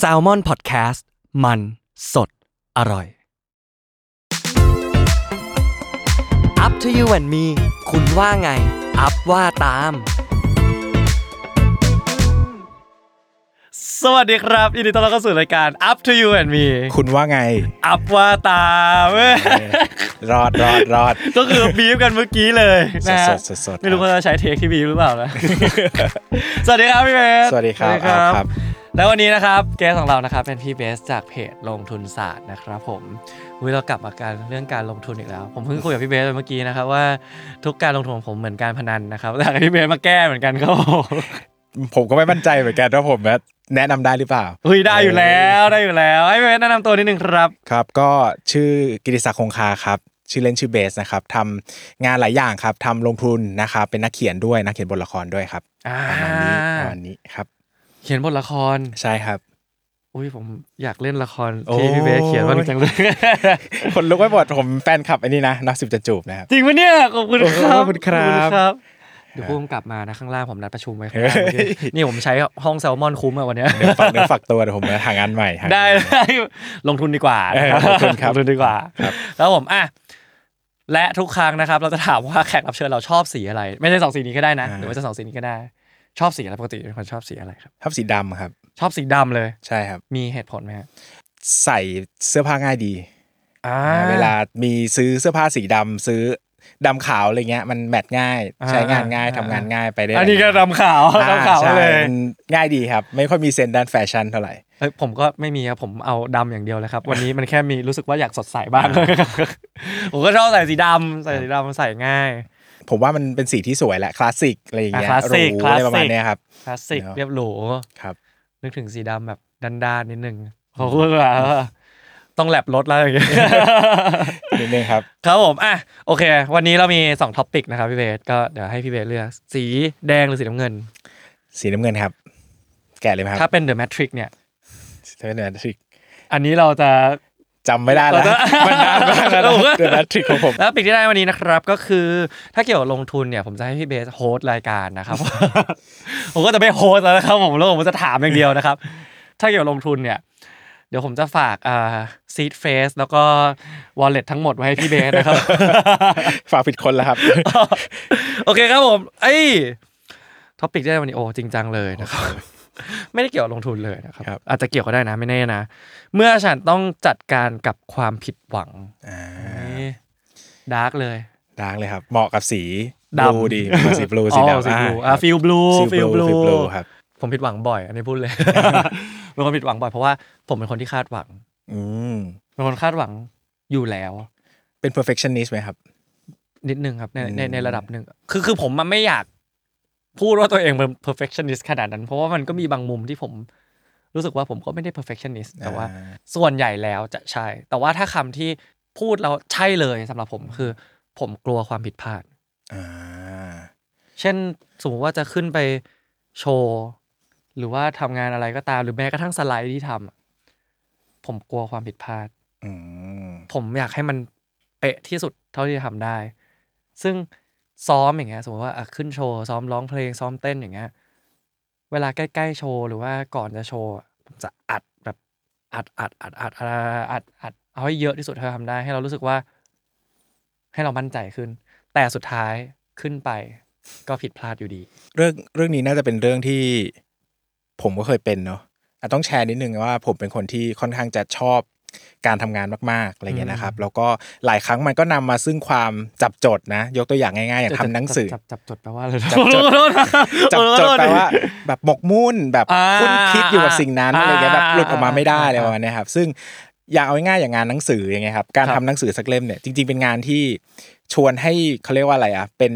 s a l ม o n PODCAST มันสดอร่อย Up to you and me คุณว่าไง อัพว่าตาม สวัสดีครับยินดีต้อนรับเข้าสู่รายการ Up to you and me คุณว่าไง อัพว่าตามเว้ยรอดรอดรอดก็คือบีฟกันเมื่อกี้เลยนะฮะสดๆสดๆไม่รู้ว่าจะใช้เทคที่บีฟหรือเปล่านะ สวัสดีครับพี่เบสสวัสดีครับครัครับ แล้ววันนี้นะครับแกสของเรานะครับเป็นพี่เบสจากเพจลงทุนศาสตร์นะครับผมวันเรากลับมาการเรื่องการลงทุนอีกแล้ว ผมเพิ่งคุยกับพี่เบสไปเมื่อกี้นะครับว่าทุกการลงทุนของผมเหมือนการพนันนะครับแต่พี่เบสมาแก้เหมือนกันครับผมผมก็ไม่มั่นใจเหมือนกันว่าผม แนะนำได้หรือเปล่าเฮ้ยได้อยู่แล้วได้อยู่แล้ว ให้พี่เบสแนะนำตัวนิดนึงครับครับ ก็ชื่อกิติศักดิ์คงคาครับชื่อเล่นชื่อเบสนะครับทำงานหลายอย่างครับทำลงทุนนะครับเป็นนักเขียนด้วยนักเขียนบทละครด้วยครับอ่าประมาณนี้ประมาณนี้ครับ เขียนบทละครใช่ครับอุ้ยผมอยากเล่นละครโอ้ที่พี่เบสเขียนว่างจังเลยคนลุกไปหมดผมแฟนคลับอันนี้นะนับสิบจะจูบนะครับจริงปะเนี่ยขอบคุณครับขอบคุณครับขอณเดี๋ยวพุ่มกลับมานะข้างล่างผมนัดประชุมไว้ข้างล่างเมื่อกี้นี่ผมใช้ห้องแซลมอนคุ้มอะวันเนี้ยเดี๋ยวฝากเนื้อฝากตัวเดี๋ยวผมจะหางานใหม่หางานได้ใหม่ได้ลงทุนดีกว่าเออลงทุนครับลงทุนดีกว่าครับแล้วผมอะและทุกครั้งนะครับ เราจะถามว่าแขกรับเชิญเราชอบสีอะไร ไม่ใช่สองสีนี้ก็ได้นะหรือว่าจะสองสีนี้ก็ได้ ชอบสีอะไรปกติเป็นคนชอบสีอะไรครับชอบสีดำครับ ชอบสีดำเลยใช่ครับ มีเหตุผลไหมฮะใส่เสื้อผ้าง่ายดีอ่าเวลามีซื้อเสื้อผ้าสีดำซื้อ ดำขาวอะไรเงี้ยมันแมทง่ายอ่าใช้งานง่ายอ่าทำงานง่ายไปได้อันนี้ก็ดำขาวอ่ดำขาวใช่เลยมันง่ายดีครับ ไม่ค่อยมี sense ด้านแฟชั่นเท่าไหร่เอ้ยผมก็ไม่มีครับผมเอาดำอย่างเดียวเลยครับ วันนี้มันแค่มีรู้สึกว่าอยากสดใสบ้างเลยครับผมก็ชอบใส่สีดำใส่สีดำใส่ง่าย ผมว่ามันเป็นสีที่สวยแหละคลาสสิกอะไรอย่างเงี้ยอะคลาสสิกหรูอะไรประมาณคลาสสิกเนี้ยครับคลาสสิกเนอะเรียบหรูครับ นึกถึงสีดำแบบด้านๆนิดนึงเขาก็แบบว่า ต้อง wrap รถแล้วอย่างเงี้ยนิดนึงครับครับผมอะโอเค วันนี้เรามี2 topic นะครับพี่เบสก็เดี๋ยวให้พี่เบสเลือกสีแดงหรือสีน้ำเงิน สีน้ำเงินครับ แกะเลยไหมคถ้ารับเป็นเดอะแมทริกเนี่ยเทนทริกอันนี้เราจะจำไม่ได้แล้วเราจะมันนานมากแล้วเราก็เดอะทริกของผมแล้วปิกที่ได้วันนี้นะครับ ก็คือถ้าเกี่ยวกับลงทุนเนี่ย ผมจะให้พี่เบสโฮสต์รายการนะครับผมก็จะไม่โฮสต์แล้วนะครับผมแล้วผมจะถามอย่างเดียวนะครับ ถ้าเกี่ยวกับลงทุนเนี่ย เดี๋ยวผมจะฝากอ่าซีดเฟสแล้วก็วอลเล็ตทั้งหมดไว้ให้พี่เบสนะครับ ฝากผิดคนแล้วครับ โอเคครับผมไอ้ topic ที่ได้วันนี้โอ้จริงจังเลยนะครับไม่ได้เกี่ยวกับลงทุนเลยนะครับครับ อาจจะเกี่ยวก็ได้นะไม่แน่นะ เมื่อฉันต้องจัดการกับความผิดหวังอ่า dark เลย dark เลยครับ เหมาะกับสีบดำลูดีสี blue สีอ๋อดำสี blue อะ feel blue สี feel blue feel blue ครับ ผมผิดหวังบ่อย อันนี้พูดเลย เป็นคนผิดหวังบ่อยเพราะว่าผมเป็นคนที่คาดหวังอืมเป็นคนคาดหวังอยู่แล้ว เป็น perfectionist ไหมครับ นิดนึงครับในในอืมในระดับหนึ่งคือคือผมมันไม่อยากพูดว่าตัวเองเป็น perfectionist ขนาดนั้น เพราะว่ามันก็มีบางมุมที่ผมรู้สึกว่าผมก็ไม่ได้ perfectionist แต่ว่าอ่ส่วนใหญ่แล้วจะใช่ แต่ว่าถ้าคำที่พูดแล้วใช่เลยสำหรับผมคือ ผมกลัวความผิดพลาดอ่าเช่นสมมติว่าจะขึ้นไปโชว์ หรือว่าทำงานอะไรก็ตาม หรือแม้กระทั่งสไลด์ที่ทำอะผมกลัวความผิดพลาด อืม ผมอยากให้มันเป๊ะที่สุดเท่าที่จะทำได้ ซึ่งซ้อมอย่างเงี้ยสมมติว่าอะขึ้นโชว์ซ้อมร้องเพลงซ้อมเต้นอย่างเงี้ย เวลาใกล้ๆโชว์หรือว่าก่อนจะโชว์อะผมจะอัดแบบอัดอัดอัดอัดอัดอัดอัดเอาให้เยอะที่สุดเท่าที่ทำได้ ให้เรารู้สึกว่า ให้เรามั่นใจขึ้น แต่สุดท้ายขึ้นไปก็ผิดพลาดอยู่ดี เรื่องเรื่องนี้น่าจะเป็นเรื่องที่ ผมก็เคยเป็นเนาะอะต้องแชร์นิดนึงว่าผมเป็นคนที่ค่อนข้างจะชอบการทำงานมากๆอะไรเงี้ยนะครับ แล้วก็หลายครั้งมันก็นำมาซึ่งความจับจดนะ ยกตัวอย่างง่ายๆ อย่างทำหนังสือ จับจับจดแปลว่าอะไรจับจดขอโทษนะจับจดแปลว่า แบบหมกมุ่นแบบอ่าคุ้นคิดอยู่กับสิ่งนั้นอ่าอะไรเงี้ยแบบหลุดออกมาไม่ได้อ่าอะไรประมาณเนี้ยครับซึ่งอย่างเอาง่ายๆอย่างงานหนังสืออย่างเงี้ยครับการครัทำบหนังสือสักเล่มเนี่ยจริงๆเป็นงานที่ชวนให้เขาเรียกว่าอะไรอะเป็น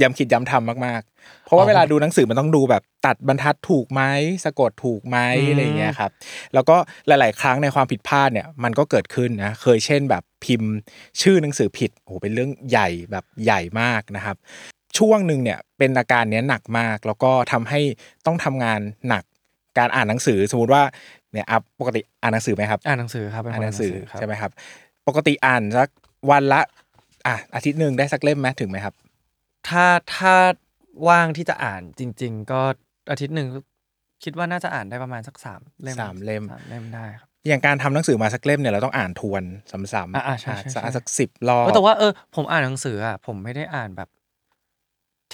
ย้ำคิดย้ำทำมากๆ เพราะว่าเวลาดูหนังสือมันต้องดูแบบตัดบรรทัดถูกไหมสะกดถูกไหมอะไรเงี้ยครับ แล้วก็หลาย ๆ ครั้งในความผิดพลาดเนี่ยมันก็เกิดขึ้นนะเคยเช่นแบบพิมพ์ ชื่อหนังสือผิดโอ้โหเป็นเรื่องใหญ่แบบใหญ่มากนะครับ ช่วงหนึ่งเนี่ยเป็นอาการเนี้ยหนักมาก แล้วก็ทำให้ต้องทำงานหนักการอ่านหนังสือสมมติว่าเนี่ยอัพปกติอ่านหนังสือไหมครับอ่านหนังสือครับเป็คอ่านหนังสือครับใช่ไหมครับ ปกติอ่านสักวันละอะอาทิตย์หนึ่งได้สักเล่มไหมถึงไหมครับ ถ้าถ้า ว่างที่จะอ่านจริง ๆ ก็อาทิตย์หนึ่งคิดว่าน่าจะอ่านได้ประมาณสักสามเล่มสามเล่มสามเล่มได้ครับอย่างการทำหนังสือมาสักเล่มเนี่ยเราต้องอ่านทวนซ้ำๆอ่าๆใช่ๆๆสักสักสิบรอบเออแต่ว่าเออผมอ่านหนังสืออะผมไม่ได้อ่านแบบ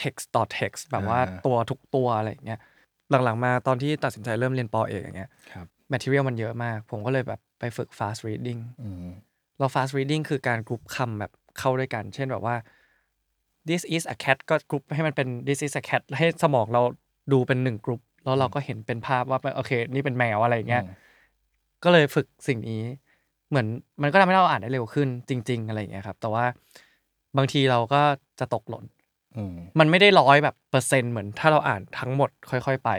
text ต่อ text แบบว่าอ่าตัวทุกตัวอะไรอย่างเงี้ยหลังๆมาตอนที่ตัดสินใจเริ่มเรียนปอเอกอย่างเงี้ยครับ material มันเยอะมาก ผมก็เลยแบบไปฝึก fast reading อืมเรา fast reading คือการกรุ๊ปคำแบบเข้าด้วยกัน เช่นแบบว่า this is a cat ก็กรุ๊ปให้มันเป็น this is a cat ให้สมองเราดูเป็นหนึ่งกรุ๊ปแล้วเราก็เห็นเป็นภาพว่าโอเค นี่เป็นแมวอะไรอย่างเงี้ยอืมก็เลยฝึกสิ่งนี้ เหมือนมันก็ทำให้เราอ่านได้เร็วขึ้นจริง ๆ อะไรอย่างเงี้ยครับ แต่ว่าบางทีเราก็จะตกหล่นอืมมันไม่ได้ร้อยแบบเปอร์เซ็นต์เหมือนถ้าเราอ่านทั้งหมดค่อย ๆ ไป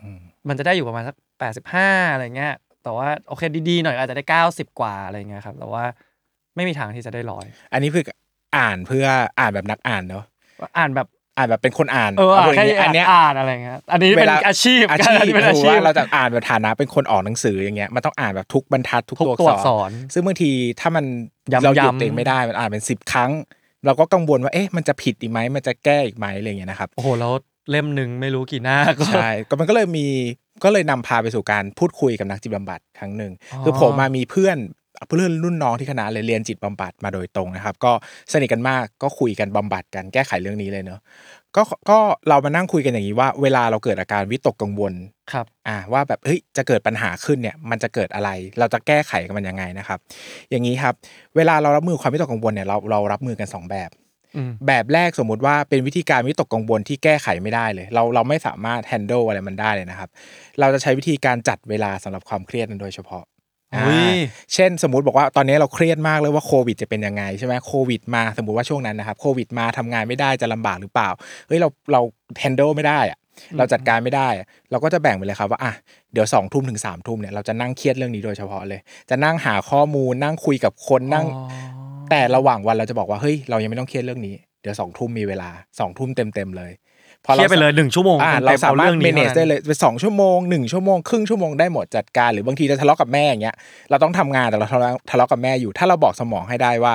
อืมมันจะได้อยู่ประมาณสักแปดสิบห้าอะไรเงี้ย แต่ว่าโอเคดีๆหน่อยอาจจะได้เก้าสิบกว่าอะไรเงี้ยครับ แต่ว่าไม่มีทางที่จะได้ร้อย อันนี้คือ อ่านเพื่ออ่านแบบนักอ่านเนาะอ่านแบบอ่านแบบเป็นคนอ่านเออเอาอ่านพูดย่างแค่งี้อันเนี้ยอ่านอะไรเงี้ยอันนี้เป็นอาชีพอาชีพอันนี้เป็นอาถือชีพว่าเราจะอ่านแบบฐานะเป็นคนออกหนังสืออย่างเงี้ยมันต้องอ่านแบบทุกบรรทัดทุกทุกตัวตัวอักษร ซึ่งบางทีถ้ามันย้ำเราหยุดย้ำเองไม่ได้มันอ่านเป็นสิบครั้ง เราก็กังวลว่าเอ๊ะมันจะผิดอีกไหมมันจะแก้อีกไหมอะไรอย่างเงี้ยนะครับโอ้โหแล้วเล่มหนึ่งไม่รู้กี่หน้าก็ใช่ก็มันก็เลยมีก็เลยนำพาไปสู่การพูดคุยกับนักจิตบำบัดครั้งหนึ่งอ๋อคือผมมามีเพื่อน เพื่อนรุ่นน้องที่คณะเลยเรียนจิตบำบัดมาโดยตรงนะครับ ก็สนิทกันมากก็คุยกันบำบัดกันแก้ไขเรื่องนี้เลยเนอะก็ก็เรามานั่งคุยกันอย่างนี้ว่า เวลาเราเกิดอาการวิตกกังวลครับอ่าว่าแบบเฮ้ยจะเกิดปัญหาขึ้นเนี่ยมันจะเกิดอะไร เราจะแก้ไขกับมันยังไงนะครับ อย่างนี้ครับ เวลาเรารับมือความวิตกกังวลเนี่ยเราเรารับมือกันสองแบบอืมแบบแรกสมมุติว่าเป็นวิธีการวิตกกังวลที่แก้ไขไม่ได้เลย เราเราไม่สามารถ handle อะไรมันได้เลยนะครับ เราจะใช้วิธีการจัดเวลาสำหรับความเครียดนั้นโดยเฉพาะอุ้ยอ่า เช่นสมมติบอกว่าตอนนี้เราเครียดมากเลยว่าโควิดจะเป็นยังไงใช่ไหมโควิดมาสมมติว่าช่วงนั้นนะครับโควิดมาทำงานไม่ได้จะลำบากหรือเปล่าเฮ้ยเราเรา handle ไม่ได้อะเราจัดการไม่ได้อะเราก็จะแบ่งไปเลยครับว่าอะเดี๋ยวสองทุ่มถึงสามทุ่มเนี่ยเราจะนั่งเครียดเรื่องนี้โดยเฉพาะเลย จะนั่งหาข้อมูลนั่งคุยกับคนนั่งอ๋อแต่ระหว่างวันเราจะบอกว่าเฮ้ยเรายังไม่ต้องเครียดเรื่องนี้เดี๋ยวสองทุ่มมีเวลาสองทุ่มเต็มเต็มๆเลย พอเครียดไปเลยหนึ่งชั่วโมงอ่าต็เราๆสามารถอนี้ manage ท่ได้นั้นเลยเป็นสองชั่วโมงหนึ่งชั่วโมงครึ่งชั่วโมงได้หมดจัดการหรือบางทีจะทะเลาะกับแม่อย่างเงี้ยเราต้องทำงานแต่เราทะเลาะทะเลาะกับแม่อยู่ ถ้าเราบอกสมองให้ได้ว่า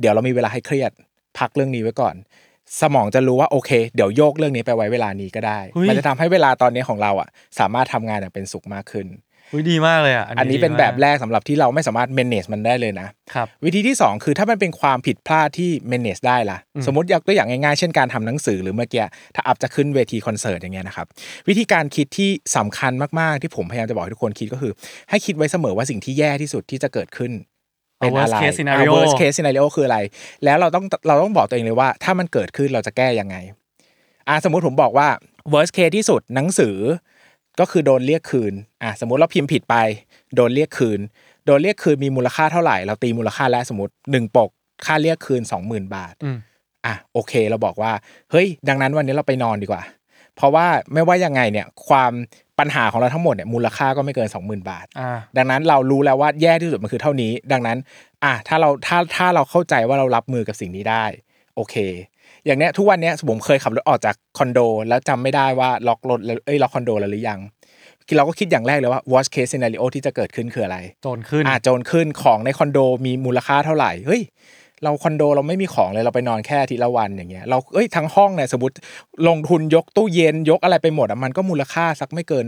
เดี๋ยวเรามีเวลาให้เครียด พักเรื่องนี้ไว้ก่อน สมองจะรู้ว่าโอเค เดี๋ยวโยกเรื่องนี้ไปไว้เวลานี้ก็ได้เฮ้ยมันจะทำให้เวลาตอนนี้ของเราอะ สามารถทำงานอย่างเป็นสุขมากขึ้น อุ้ยดีมากเลยอะอันนี้ดีเป็นแบบมากแรกสำหรับที่เราไม่สามารถ manage มันได้เลยนะครับวิธีที่ 2 คือถ้ามันเป็นความผิดพลาดที่ manage ได้ล่ะอืมสมมติยกตัวอย่างง่ายๆ เช่นการทำหนังสือหรือเมื่อกี้ถ้าอัพจะขึ้นเวทีคอนเสิร์ตอย่างเงี้ยนะครับวิธีการคิดที่สำคัญมากๆที่ผมพยายามจะบอกให้ทุกคนคิดก็คือ ให้คิดไว้เสมอว่าสิ่งที่แย่ที่สุดที่จะเกิดขึ้นเป็นอะไร worst case scenario อ่า worst case scenario คืออะไร แล้วเราต้องเราต้องบอกตัวเองเลยว่า ถ้ามันเกิดขึ้นเราจะแก้ยังไงอ่าสมมุติผมบอกว่า worst case ที่สุดหนังสือ ก็คือโดนเรียกคืนอะสมมุติเราพิมพ์ผิดไป โดนเรียกคืน โดนเรียกคืนมีมูลค่าเท่าไหร่ เราตีมูลค่าแล้วสมมติหนึ่งปกค่าเรียกคืน20,000บาทอืมอะโอเค เราบอกว่าเฮ้ย ดังนั้นวันนี้เราไปนอนดีกว่า เพราะว่าไม่ว่ายังไงเนี่ยความปัญหาของเราทั้งหมดเนี่ยมูลค่าก็ไม่เกิน 20,000 บาทอ่าดังนั้นเรารู้แล้วว่าแย่ที่สุดมันคือเท่านี้ ดังนั้นอะถ้าเราถ้าถ้าเราเข้าใจว่าเรารับมือกับสิ่งนี้ได้ โอเค อย่างเนี้ยทุกวันเนี้ยผมเคยขับรถออกจากคอนโด แล้วจำไม่ได้ว่าล็อกรถแล้วเอ้ยล็อกคอนโดแล้วหรือยังเราก็คิดอย่างแรกเลยว่า worst case scenario ที่จะเกิดขึ้นคืออะไร โจรขึ้นอ่าโจรขึ้นของในคอนโดมีมูลค่าเท่าไหร่เฮ้ยเราคอนโดเราไม่มีของเลยเราไปนอนแค่อาทิตย์ละวันอย่างเงี้ยเราเอ้ยทั้งห้องเนี่ยสมมติลงทุนยกตู้เย็นยกอะไรไปหมดอะมันก็มูลค่าสักไม่เกิน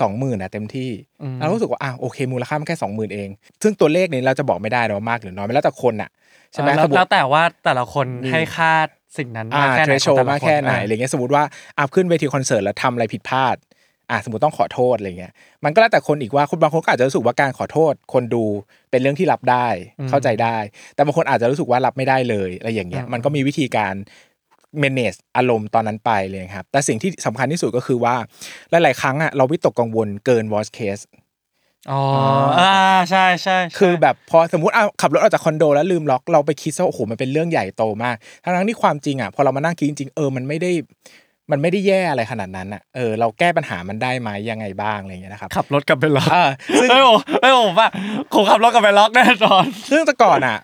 สองหมื่นอะเต็มที่อืมเรารู้สึกว่าอะโอเคมูลค่ามันแค่สองหมื่นเอง ซึ่งตัวเลขนี้เราจะบอกไม่ได้นะว่ามากหรือน้อยไม่แล้วแต่คนอะใช่ไหมเออแล้วสมมุติแล้วแต่ว่าแต่ละคนมีให้ค่าสิ่งนั้นอ่ามากแค่เทไหนรโชของแต่ละมากแค่ไหนอ่าอะไรเงี้ยสมมติว่าอัพขึ้นเวทีคอนเสิร์ตแล้วทำอะไรผิดพลาดอะสมมติต้องขอโทษอะไรเงี้ยมันก็แล้วแต่คนอีกว่าคนบางคนก็อาจจะรู้สึกว่าการขอโทษ คนดูเป็นเรื่องที่รับได้อืมเข้าใจได้ แต่บางคนอาจจะรู้สึกว่ารับไม่ได้เลยอะไรอย่างเงี้ยอืมมันก็มีวิธีการ manage อารมณ์ตอนนั้นไปเลยครับ แต่สิ่งที่สำคัญที่สุดก็คือว่า หลาย ๆ ครั้งอะเราวิตกกังวลเกิน worst case อ๋ออ่าใช่ใช่ใช่คือแบบพอสมมติเอาขับรถออกจากคอนโดแล้วลืมล็อกเราไปคิดว่าโอ้โหมันเป็นเรื่องใหญ่โตมาก ทั้งๆที่ความจริงอะพอเรามานั่งคิดจริงๆเออมันไม่ได้มันไม่ได้แย่อะไรขนาดนั้นอะ เออ เราแก้ปัญหามันได้ไหมยังไงบ้างอะไรอย่างเงี้ยนะครับ ขับรถกลับไปล็อกอ่าซึ่งเฮ้ยผมเฮ้ยผมว่าผมขับรถกลับไปล็อกแน่นอน ซึ่งแต่ก่อนอะ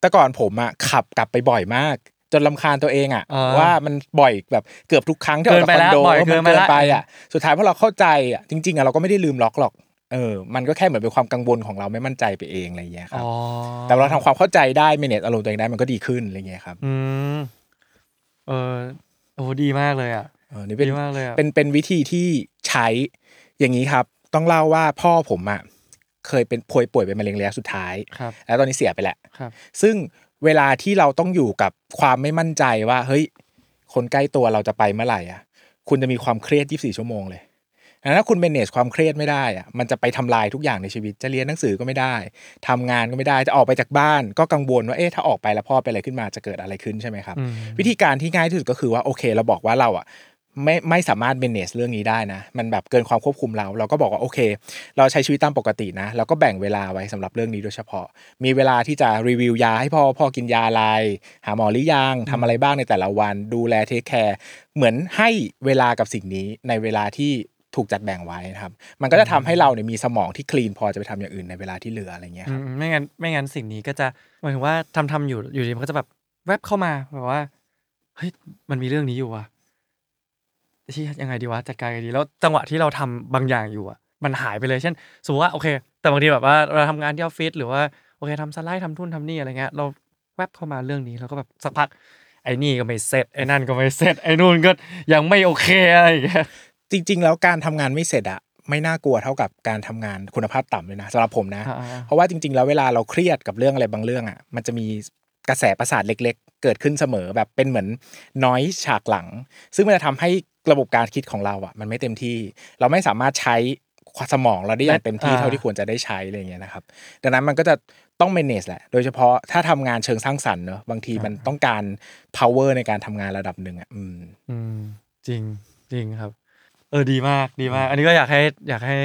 แต่ก่อนผมอะขับกลับไปบ่อยมาก จนลำคาญตัวเองอะอ่าว่ามันบ่อยแบบเกือบทุกครั้งที่ออกจากคอนโดเกินไปแล้วบ่อยว่ามันเกินไปเกินละไปอะสุดท้ายพอเราเข้าใจอะจริงๆอะเราก็ไม่ได้ลืมล็อกหรอกเออ มันก็แค่เหมือนเป็นความกังวลของเราไม่มั่นใจไปเองอะไรอย่างเงี้ยครับอ๋อแต่เราทำความเข้าใจได้เมเนจอารมณ์ตัวเองได้มันก็ดีขึ้นอะไรเงี้ยครับ อืม เออโอ้ดีมากเลยอะเออนี่เป็นดีมากเลยอะเป็นเป็นวิธีที่ใใช้อย่างนี้ครับ ต้องเล่าว่าพ่อผมอะเคยเป็นป่วยป่วยเป็นมะเร็งระยะสุดท้ายครับแล้วตอนนี้เสียไปแล้วครับซึ่ง เวลาที่เราต้องอยู่กับความไม่มั่นใจว่า เฮ้ย คนใกล้ตัวเราจะไปเมื่อไหร่อะ คุณจะมีความเครียด 24 ชั่วโมงเลยดังนั้นถ้าคุณ manage ความเครียดไม่ได้อะมันจะไปทำลายทุกอย่างในชีวิต จะเรียนหนังสือก็ไม่ได้ทำงานก็ไม่ได้ จะออกไปจากบ้าน ก็กังวลว่า เอ๊ะ ถ้าออกไปแล้วพ่อเป็นอะไรขึ้นมาจะเกิดอะไรขึ้นใช่ไหมครับอืมวิธีการที่ง่ายที่สุดก็คือว่า โอเค เราบอกว่าเราอะ ไม่ไม่สามารถ manage เรื่องนี้ได้นะ มันแบบเกินความควบคุมเรา เราก็บอกว่าโอเค เราใช้ชีวิตตามปกตินะแล้วก็แบ่งเวลาไว้สำหรับเรื่องนี้โดยเฉพาะ มีเวลาที่จะรีวิวยาให้พ่อพ่อกินยาอะไร หาหมอหรือยังทำอะไรบ้างในแต่ละวัน ดูแลเทคแคร์เหมือนให้เวลากับสิ่งนี้ในเวลาที่ถูกจัดแบ่งไว้นะครับ มันก็จะทำให้เราเนี่ยมีสมองที่คลีนพอจะไปทำอย่างอื่นในเวลาที่เหลืออะไรเงี้ยอืครับมไม่งั้นไม่งั้นสิ่งนี้ก็จะหมายถึงว่าทำทำอยู่อยู่ดีมันก็จะแบบแวบเข้ามาแบบว่าเฮ้ยมันมีเรื่องนี้อยู่ว่ะ ที่ยังไงดีวะจัดการยังไงดีแล้วจังหวะที่เราทำบางอย่างอยู่อะมันหายไปเลยเช่นสมมติว่าโอเค แต่บางทีแบบว่าเราทำงานที่ออฟฟิศหรือว่าโอเคทำสไลด์ทำทุ่นทำนี่อะไรเงี้ยเราแวบเข้ามาเรื่องนี้แล้วก็แบบสักพักไอ้นี่ก็ไม่เสร็จไอ้นั่นก็ไม่เสร็จไอ้นู่นก็ยังไม่โอเคอะไรอย่างเงี้ยจริง ๆ แล้วการทำงานไม่เสร็จอะไม่น่ากลัวเท่ากับการทำงานคุณภาพต่ำเลยนะสำหรับผมนะอ่าๆเพราะว่าจริง ๆ แล้วเวลาเราเครียดกับเรื่องอะไรบางเรื่องอะมันจะมีกระแสประสาทเล็ก ๆ เกิดขึ้นเสมอแบบเป็นเหมือนน้อยฉากหลัง ซึ่งมันจะทำให้ ระบบการคิดของเราอะมันไม่เต็มที่ เราไม่สามารถใช้สมองเราได้อย่างเต็มที่อ่าเท่าที่ควรจะได้ใช้อะไรอย่างเงี้ยนะครับ ดังนั้นมันก็จะต้อง manage แหละ โดยเฉพาะถ้าทำงานเชิงสร้างสรรค์เนอะบางทีมันต้องการ power ในการทำงานระดับหนึ่งอะอืมอืม จริงจริงครับ เออดีมากดีมาก อันนี้ก็อยากให้อยากให้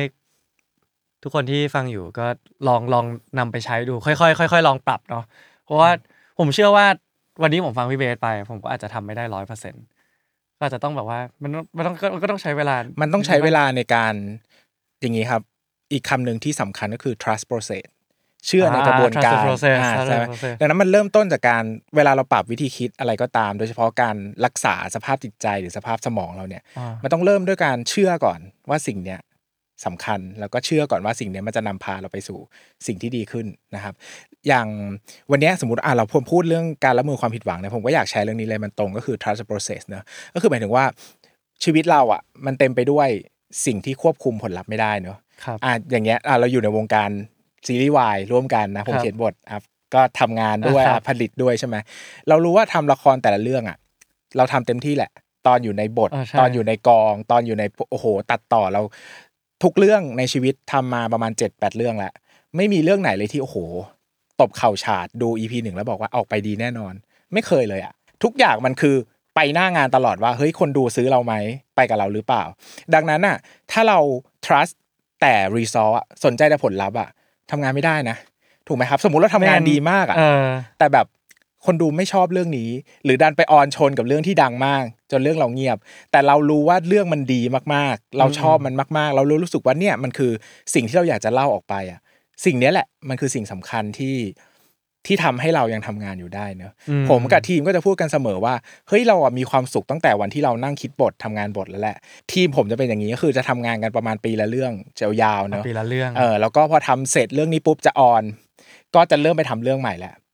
ทุกคนที่ฟังอยู่ก็ลองลองนำไปใช้ดู ค่อยๆค่อยๆลองปรับเนาะเพราะว่าผมเชื่อว่าวันนี้ผมฟังพี่เบสไป ผมก็อาจจะทำไม่ได้ร้อยเปอร์เซ็นต์ ก็อาจจะต้องแบบว่ามันมันต้องก็ก็ต้องใช้เวลา มันต้องใช้เวลาในการอย่างนี้ครับ อีกคำหนึ่งที่สำคัญก็คือ trust process เชื่อในกระบวนการ trust the process อ่า trust the ใช่ไหม process ดังนั้นมันเริ่มต้นจากการเวลาเราปรับวิธีคิดอะไรก็ตาม โดยเฉพาะการรักษาสภาพจิตใจหรือสภาพสมองเราเนี่ยอ่ามันต้องเริ่มด้วยการเชื่อก่อนว่าสิ่งเนี้ย สำคัญ แล้วก็เชื่อก่อนว่าสิ่งเนี้ยมันจะนำพาเราไปสู่สิ่งที่ดีขึ้นนะครับ อย่างวันเนี้ยสมมติอะเราพูดเรื่องการรับมือความผิดหวังเนี่ยผมก็อยากแชร์เรื่องนี้เลยมันตรงก็คือ trust the process เนอะก็คือหมายถึงว่าชีวิตเราอะมันเต็มไปด้วยสิ่งที่ควบคุมผลลัพธ์ไม่ได้เนอะครับอะอย่างเงี้ยอะเราอยู่ในวงการซีรีส์วายร่วมกันนะผมครับเขียนบทอะก็ทำงานด้วยอ่าครับอะผลิตด้วยใช่ไหมเรารู้ว่าทำละครแต่ละเรื่องอะ เราทำเต็มที่แหละ ตอนอยู่ในบทอ่าใช่ตอนอยู่ในกอง ตอนอยู่ในโอ้โห ตัดต่อเรา ทุกเรื่องในชีวิตทำมาประมาณ7จ็ดแปดเรื่องแล้วไม่มีเรื่องไหนเลยที่โอ้โหตบเข่าฉาดดู EP หนึ่งแล้วบอกว่าออกไปดีแน่นอน ไม่เคยเลยอะทุกอย่างมันคือไปหน้างานตลอดว่าเฮ้ยคนดูซื้อเราไหมไปกับเราหรือเปล่า ดังนั้นอะถ้าเรา trust แต่ result อะสนใจแต่ผลลัพธ์อะทำงานไม่ได้นะ ถูกไหมครับ สมมุติเราทำงานดีมากอะเออแต่แบบ คนดูไม่ชอบเรื่องนี้ หรือดันไปออนชนกับเรื่องที่ดังมาก จนเรื่องเราเงียบ แต่เรารู้ว่าเรื่องมันดีมากๆ เราชอบมันมากๆ เรารู้รู้สึกว่าเนี่ยมันคือสิ่งที่เราอยากจะเล่าออกไปอะ สิ่งเนี้ยแหละมันคือสิ่งสำคัญที่ที่ทำให้เรายังทำงานอยู่ได้เนอะอืมผมกับทีมก็จะพูดกันเสมอว่าเฮ้ยเราอะมีความสุขตั้งแต่วันที่เรานั่งคิดบททำงานบทแล้วแหละ ทีมผมจะเป็นอย่างนี้ก็คือจะทำงานกันประมาณปีละเรื่องยาวๆเนอะปีละเรื่องเออแล้วก็พอทำเสร็จเรื่องนี้ปุ๊บจะออน ก็จะเริ่มไปทำเรื่องใหม่แล้วา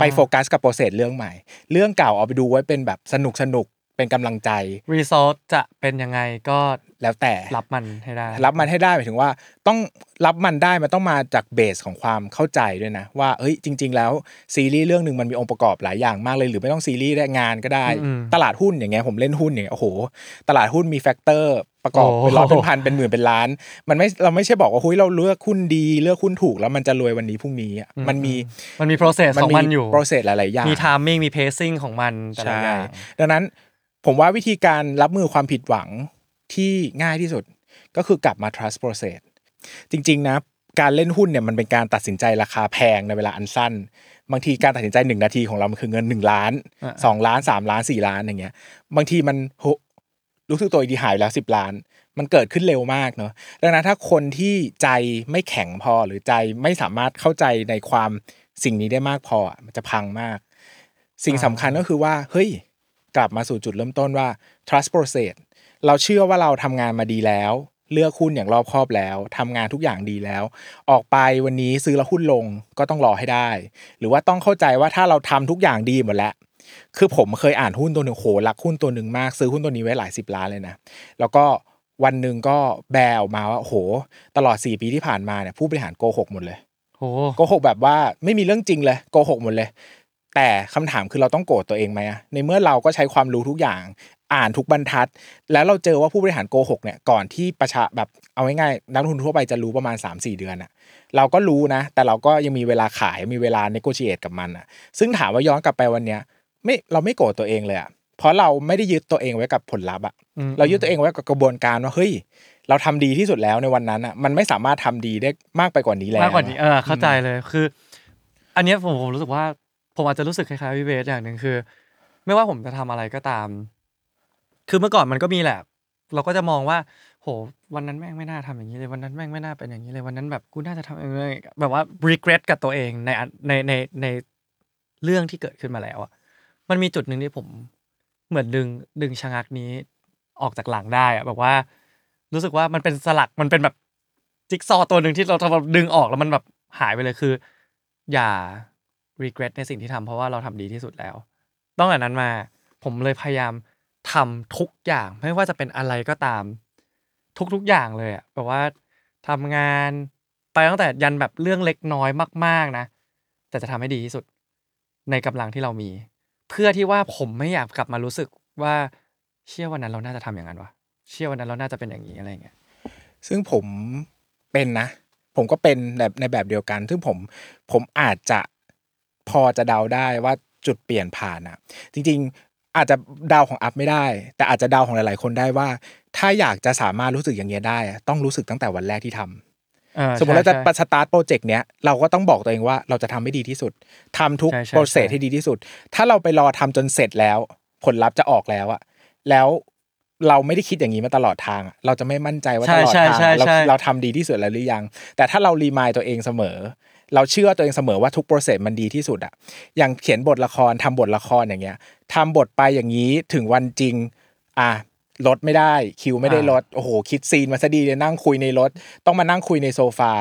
ไปโฟกัสกับโปรเซสเรื่องใหม่ เรื่องเก่าเอาไปดูไว้เป็นแบบสนุกสนุกเป็นกำลังใจ result จะเป็นยังไงก็แล้วแต่รับมันให้ได้ รับมันให้ได้หมายถึงว่าต้องรับมันได้มันต้องมาจาก base ของความเข้าใจด้วยนะ ว่าเฮ้ยจริง ๆ แล้วซีรีส์เรื่องหนึ่งมันมีองค์ประกอบหลายอย่างมากเลย หรือไม่ต้องซีรีส์ได้งานก็ได้อืมตลาดหุ้นอย่างเงี้ยผมเล่นหุ้นอย่างเงี้ยโอ้โห ตลาดหุ้นมี factor ประกอบโอ้เป็นร้อยเป็นพันเป็นหมื่นเป็นล้าน มันไม่เราไม่ใช่บอกว่าเฮ้ยเราเลือกหุ้นดีเลือกหุ้นถูกแล้วมันจะรวยวันนี้พรุ่งนี้อะมันมีมันมี process ของมันอยู่ process หลายๆอย่างมี timing มี pacing ของมันแต่ละใช่อย่างดังนั้นผมว่าวิธีการรับมือความผิดหวังที่ง่ายที่สุดก็คือกลับมา trust process จริง ๆ นะการเล่นหุ้นเนี่ยมันเป็นการตัดสินใจราคาแพงในเวลาอันสั้น บางทีการตัดสินใจหนึ่งนาทีของเรา มันคือเงินหนึ่งล้านอะสองล้านสามล้านสี่ล้านอย่างเงี้ยบางทีมันโห รู้สึกตัวอีกทีหายไปแล้วสิบล้าน มันเกิดขึ้นเร็วมากเนาะดังนั้นถ้าคนที่ใจไม่แข็งพอหรือใจไม่สามารถเข้าใจในความสิ่งนี้ได้มากพอมันจะพังมาก สิ่งสำคัญก็คือว่าเฮ้ยกลับมาสู่จุดเริ่มต้นว่า trust process เราเชื่อว่าเราทำงานมาดีแล้ว เลือกหุ้นอย่างรอบคอบแล้วทำงานทุกอย่างดีแล้ว ออกไปวันนี้ซื้อแล้วหุ้นลงก็ต้องรอให้ได้ หรือว่าต้องเข้าใจว่าถ้าเราทำทุกอย่างดีหมดแล้ว คือผมเคยอ่านหุ้นตัวหนึ่งโหรักหุ้นตัวหนึ่งมากซื้อหุ้นตัวนี้ไว้หลายสิบล้านเลยนะแล้วก็วันหนึ่งก็แบร์ออกมาว่าโอ้โหตลอด4ปีที่ผ่านมาเนี่ยผู้บริหารโกหกหมดเลยโหโกหกแบบว่าไม่มีเรื่องจริงเลยโกหกหมดเลย แต่คำถามคือเราต้องโกรธตัวเองไหมอะในเมื่อเราก็ใช้ความรู้ทุกอย่างอ่านทุกบรรทัด แล้วเราเจอว่าผู้บริหารโกหกเนี่ยก่อนที่ประชาแบบเอาง่ายๆนักลงทุนทั่วไปจะรู้ประมาณ 3-4 เดือนอะเราก็รู้นะ แต่เราก็ยังมีเวลาขายมีเวลาเนโก t ิเอตกับมันอะซึ่งถามว่าย้อนกลับไปวันเนี้ย ไม่เราไม่โกรธตัวเองเลยอะเพราะเราไม่ได้ยึดตัวเองไว้กับผลลัพธ์อะอืมเรายึดตัวเองไว้กับกระบวนการว่าเฮ้ยเราทำดีที่สุดแล้วในวันนั้นอะมันไม่สามารถทำดีได้มากไปกว่านี้แล้วมากกว่านี้เออเข้าใจเลยคือ อันเนี้ยผมผมรู้สึกว่า ผมอาจจะรู้สึกคล้ายๆพี่เบสอย่างหนึ่งคือ ไม่ว่าผมจะทำอะไรก็ตาม คือเมื่อก่อนมันก็มีแหละ เราก็จะมองว่า โห วันนั้นแม่งไม่น่าทำอย่างนี้เลยวันนั้นแม่งไม่น่าเป็นอย่างนี้เลยวันนั้นแบบกูน่าจะทำอย่างนี้แบบว่า regret กับตัวเองในอันในในในเรื่องที่เกิดขึ้นมาแล้วอะ มันมีจุดหนึ่งที่ผมเหมือนดึงดึงชะงักนี้ออกจากหลังได้อะแบบว่า รู้สึกว่ามันเป็นสลักมันเป็นแบบจิ๊กซอตัวหนึ่งที่เราทำดึงออกแล้วมันแบบหายไปเลยคือ อย่า regret ในสิ่งที่ทำเพราะว่าเราทำดีที่สุดแล้วตั้งแต่นั้นมา ผมเลยพยายามทำทุกอย่าง ไม่ว่าจะเป็นอะไรก็ตาม ทุกๆอย่างเลยอะแบบว่าทำงานไปตั้งแต่ยันแบบเรื่องเล็กน้อยมาก ๆนะ แต่จะทำให้ดีที่สุด ในกำลังที่เรามี พื่อที่ว่าผมไม่อยากกลับมารู้สึกว่าเชื่อวันนั้นเราน่าจะทำอย่างนั้นวะเชื่อวันนั้นเราน่าจะเป็นอย่างนี้อะไรเงี้ยซึ่งผมเป็นนะ ผมก็เป็นแบบในแบบเดียวกัน ซึ่งผมผมอาจจะพอจะเดาได้ว่าจุดเปลี่ยนผ่านอะจริง ๆ อาจจะเดาของอัพไม่ได้ แต่อาจจะเดาของหลาย ๆ คนได้ว่า ถ้าอยากจะสามารถรู้สึกอย่างเงี้ยได้อะต้องรู้สึกตั้งแต่วันแรกที่ทำเออ สมมติเราจะใช่ใช่ start project เนี้ยเราก็ต้องบอกตัวเองว่าเราจะทำให้ดีที่สุดทำทุกใช่ใช่โปรเซสใช่ให้ดีที่สุด ถ้าเราไปรอทำจนเสร็จแล้ว ผลลัพธ์จะออกแล้วอะแล้วเราไม่ได้คิดอย่างนี้มาตลอดทางอะเราจะไม่มั่นใจว่าตลอดทางใช่ใช่ใช่เราใช่เราทำดีที่สุดแล้วหรือยัง แต่ถ้าเรา remind ตัวเองเสมอ เราเชื่อตัวเองเสมอว่าทุก process มันดีที่สุดอะอย่างเขียนบทละครทำบทละครอย่างเงี้ยทำบทไปอย่างนี้ถึงวันจริง อะ ลดไม่ได้คิวไม่ได้ลดโอ้โหคิดซีนมาซะดีเลยนั่งคุยในรถ ต้องมานั่งคุยในโซฟา